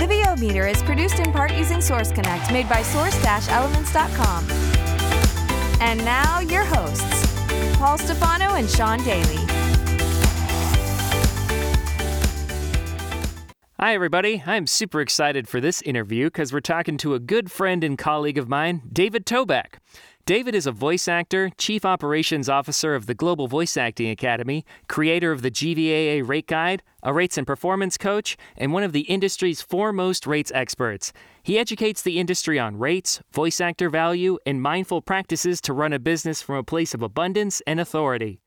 The VO meter is produced in part using Source Connect, made by source-elements.com. And now your hosts, Paul Stefano and Sean Daly. Hi, everybody. I'm super excited for this interview because we're talking to a good friend and colleague of mine, David Toback. David is a voice actor, chief operations officer of the Global Voice Acting Academy, creator of the GVAA Rate Guide, a rates and performance coach, and one of the industry's foremost rates experts. He educates the industry on rates, voice actor value, and mindful practices to run a business from a place of abundance and authority.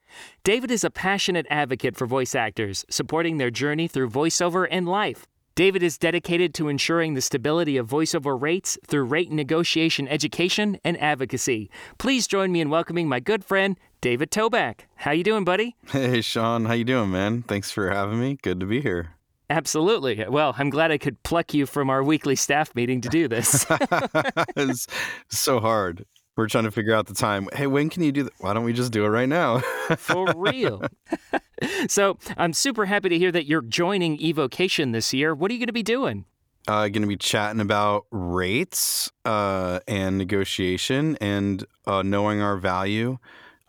David is a passionate advocate for voice actors, supporting their journey through voiceover and life. David is dedicated to ensuring the stability of voiceover rates through rate negotiation education and advocacy. Please join me in welcoming my good friend David Toback. How you doing, buddy? Hey, Sean. How you doing, man? Thanks for having me. Good to be here. Absolutely. Well, I'm glad I could pluck you from our weekly staff meeting to do this. it's so hard. We're trying to figure out the time. Hey, when can you do that? Why don't we just do it right now? For real. so I'm super happy to hear that you're joining eVocation this year. What are you going to be doing? Uh, going to be chatting about rates uh, and negotiation and uh, knowing our value,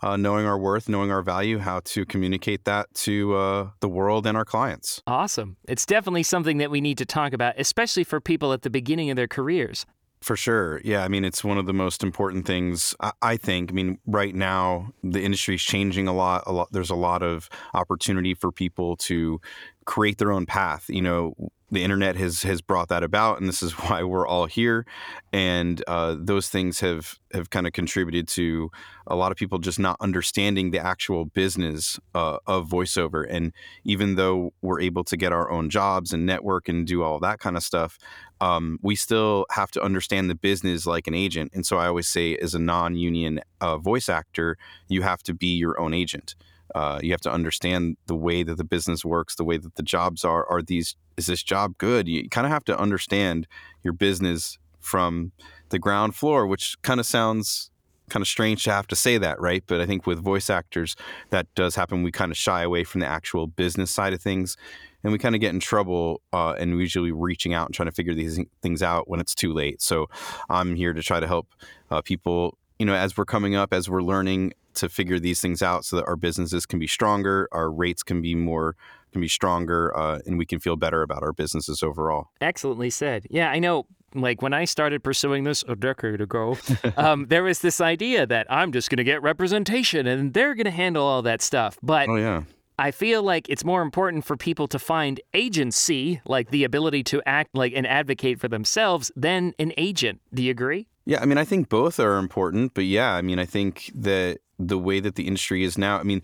uh, knowing our worth, knowing our value, how to communicate that to uh, the world and our clients. Awesome. It's definitely something that we need to talk about, especially for people at the beginning of their careers. For sure. Yeah. I mean, it's one of the most important things, I, I think. I mean, right now, the industry is changing a lot. A lot. There's a lot of opportunity for people to create their own path. You know, the internet has has brought that about, and this is why we're all here. And uh, those things have have kind of contributed to a lot of people just not understanding the actual business uh, of voiceover. And even though we're able to get our own jobs and network and do all that kind of stuff, um, we still have to understand the business like an agent. And so I always say, as a non-union uh, voice actor, you have to be your own agent. Uh, you have to understand the way that the business works, the way that the jobs are. Are these is this job good? You kind of have to understand your business from the ground floor, which kind of sounds kind of strange to have to say that, right? But I think with voice actors, that does happen. We kind of shy away from the actual business side of things, and we kind of get in trouble. Uh, and usually reaching out and trying to figure these things out when it's too late. So I'm here to try to help uh, people. You know, as we're coming up, as we're learning to figure these things out so that our businesses can be stronger, our rates can be more can be stronger, uh, and we can feel better about our businesses overall. Excellently said. Yeah, I know. Like when I started pursuing this a decade ago, um, there was this idea that I'm just going to get representation and they're going to handle all that stuff. But oh yeah. I feel like it's more important for people to find agency, like the ability to act like and advocate for themselves, than an agent. Do you agree? Yeah, I mean, I think both are important, but yeah, I mean, I think that the way that the industry is now. I mean,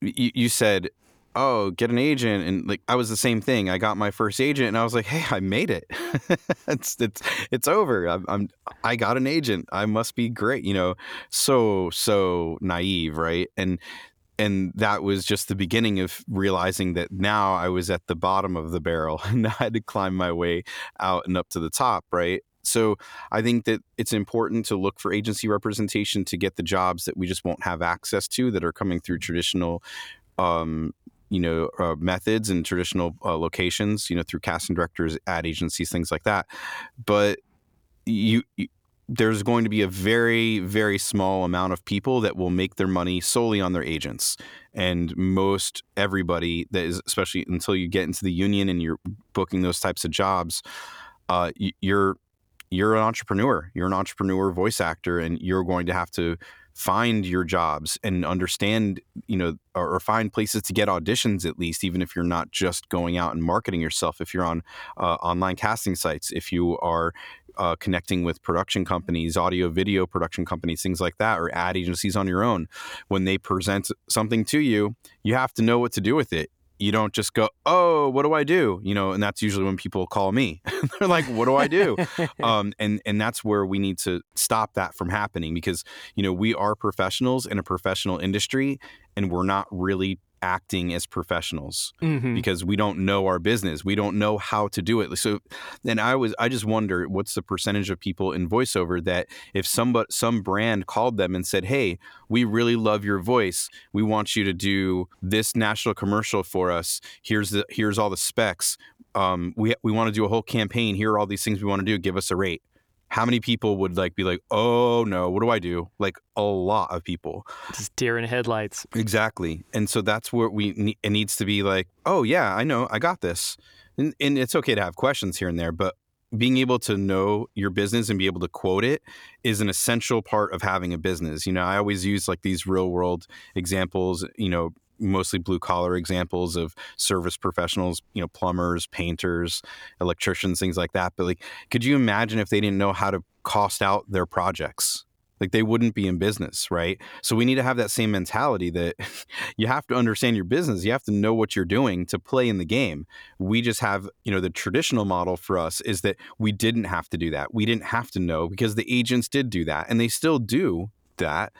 you, you said oh, get an agent. And like, I was the same thing. I got my first agent and I was like, hey, I made it. it's, it's, it's over. I'm, I'm, I got an agent. I must be great. You know, so, so naive. Right. And, and that was just the beginning of realizing that now I was at the bottom of the barrel and I had to climb my way out and up to the top. Right. So I think that it's important to look for agency representation to get the jobs that we just won't have access to that are coming through traditional um, you know uh, methods and traditional uh, locations you know through casting directors ad agencies things like that. But you, you, there's going to be a very very small amount of people that will make their money solely on their agents. And most everybody that is especially until you get into the union and you're booking those types of jobs uh, you're you're an entrepreneur. You're an entrepreneur voice actor, and you're going to have to find your jobs and understand, you know, or, or, find places to get auditions at least, even if you're not just going out and marketing yourself. If you're on uh, online casting sites, if you are uh, connecting with production companies, audio, video production companies, things like that, or ad agencies on your own, when they present something to you, you have to know what to do with it you don't just go, "Oh, what do I do?" You know, and that's usually when people call me. They're like, "What do I do?" um, and and that's where we need to stop that from happening because you know we are professionals in a professional industry, and we're not really acting as professionals Mhm. because we don't know our business. We don't know how to do it. So and I was I just wonder what's the percentage of people in voiceover that if somebody some brand called them and said, "Hey, we really love your voice. We want you to do this national commercial for us. Here's the here's all the specs. Um, we we want to do a whole campaign. Here are all these things we want to do. Give us a rate." How many people would like be like, "Oh no, what do I do?" Like a lot of people. Just deer in headlights. Exactly. And so that's where we ne- it needs to be like, oh yeah, I know, I got this. And, and it's okay to have questions here and there, but being able to know your business and be able to quote it is an essential part of having a business. You know, I always use like these real world examples, you know, mostly blue collar examples of service professionals, you know, plumbers, painters, electricians, things like that. But like, could you imagine if they didn't know how to cost out their projects? Like they wouldn't be in business, right? So we need to have that same mentality that you have to understand your business. You have to know what you're doing to play in the game. We just have, you know, the traditional model for us is that we didn't have to do that. We didn't have to know because the agents did do that and they still do that,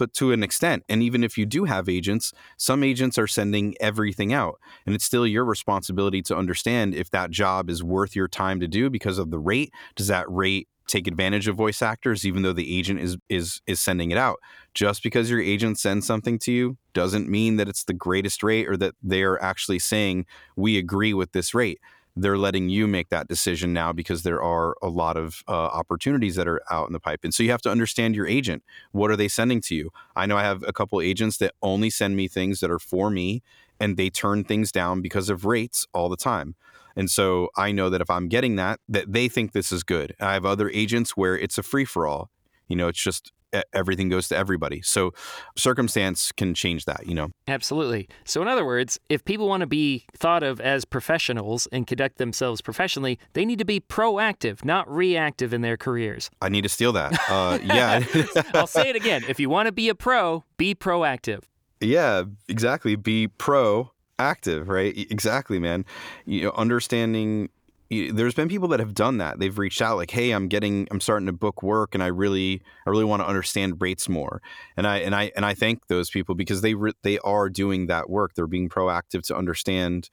but to an extent. And even if you do have agents, some agents are sending everything out. And it's still your responsibility to understand if that job is worth your time to do because of the rate. Does that rate take advantage of voice actors even though the agent is is is sending it out just because your agent sends something to you doesn't mean that it's the greatest rate or that they're actually saying we agree with this rate they're letting you make that decision now because there are a lot of uh, opportunities that are out in the pipe and so you have to understand your agent what are they sending to you i know i have a couple agents that only send me things that are for me and they turn things down because of rates all the time and so I know that if I'm getting that, that they think this is good. I have other agents where it's a free for all. You know, it's just everything goes to everybody. So circumstance can change that, you know. Absolutely. So, in other words, if people want to be thought of as professionals and conduct themselves professionally, they need to be proactive, not reactive in their careers. I need to steal that. Uh, yeah. I'll say it again. If you want to be a pro, be proactive. yeah, exactly. Be pro active, right? Exactly, man. You know, understanding there's been people that have done that. They've reached out like, "Hey, I'm getting I'm starting to book work and I really I really want to understand rates more." And I and I and I thank those people because they re- they are doing that work. They're being proactive to understand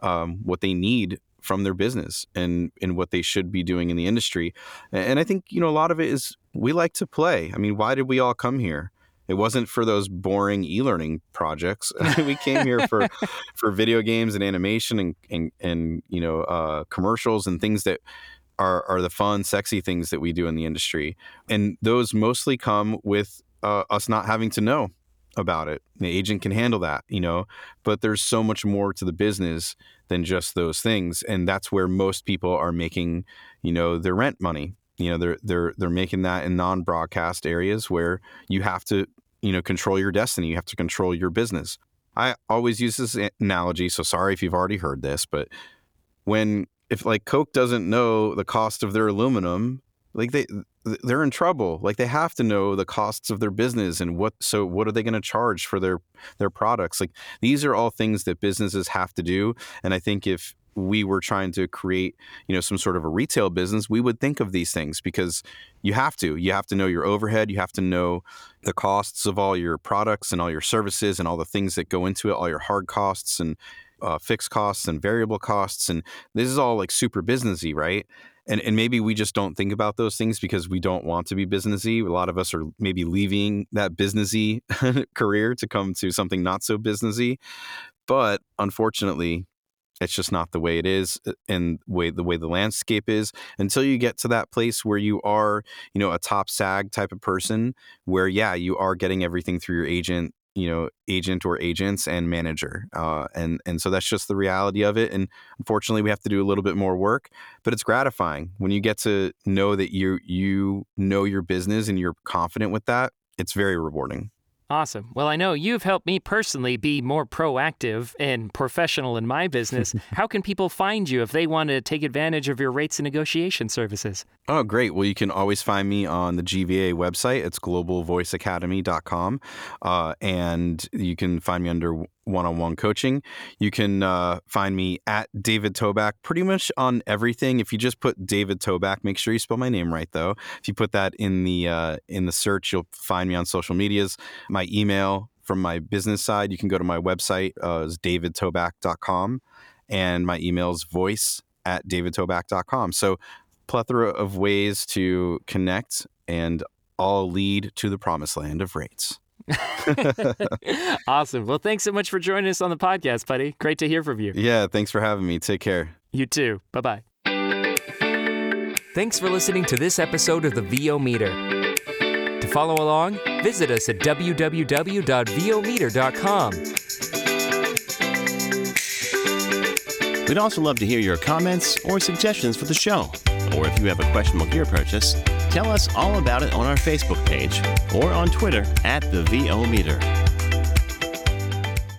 um, what they need from their business and and what they should be doing in the industry. And I think, you know, a lot of it is we like to play. I mean, why did we all come here? It wasn't for those boring e-learning projects. we came here for for video games and animation and and, and you know uh, commercials and things that are are the fun, sexy things that we do in the industry. And those mostly come with uh, us not having to know about it. The agent can handle that, you know. But there's so much more to the business than just those things, and that's where most people are making, you know, their rent money. You know, they're they're they're making that in non-broadcast areas where you have to, you know, control your destiny. You have to control your business. I always use this analogy, so sorry if you've already heard this, but when if like Coke doesn't know the cost of their aluminum, like they they're in trouble. Like they have to know the costs of their business and what so what are they going to charge for their their products? Like these are all things that businesses have to do and I think if we were trying to create, you know, some sort of a retail business, we would think of these things because you have to. You have to know your overhead, you have to know the costs of all your products and all your services and all the things that go into it, all your hard costs and uh, fixed costs and variable costs. And this is all like super businessy, right? And, and maybe we just don't think about those things because we don't want to be businessy. A lot of us are maybe leaving that businessy career to come to something not so businessy. But unfortunately, it's just not the way it is uh, and way the way the landscape is until you get to that place where you are you know a top sag type of person where yeah you are getting everything through your agent you know agent or agents and manager uh, and and so that's just the reality of it and unfortunately we have to do a little bit more work but it's gratifying. When you get to know that you you know your business and you're confident with that it's very rewarding Awesome. Well, I know you've helped me personally be more proactive and professional in my business. How can people find you if they want to take advantage of your rates and negotiation services? Oh, great. Well, you can always find me on the GVA website. It's globalvoiceacademy.com. Uh, and you can find me under one-on-one coaching. You can uh, find me at David Toback pretty much on everything. If you just put David Toback, make sure you spell my name right though. If you put that in the uh, in the search, you'll find me on social medias. My email from my business side, you can go to my website uh, is davidtoback.com and my email is voice at davidtoback.com. So plethora of ways to connect and all lead to the promised land of rates. awesome. Well, thanks so much for joining us on the podcast, buddy. Great to hear from you. Yeah, thanks for having me. Take care. You too. Bye bye. Thanks for listening to this episode of the VO Meter. To follow along, visit us at www.vometer.com. We'd also love to hear your comments or suggestions for the show. Or if you have a questionable gear purchase, tell us all about it on our Facebook page or on Twitter at the VO Meter.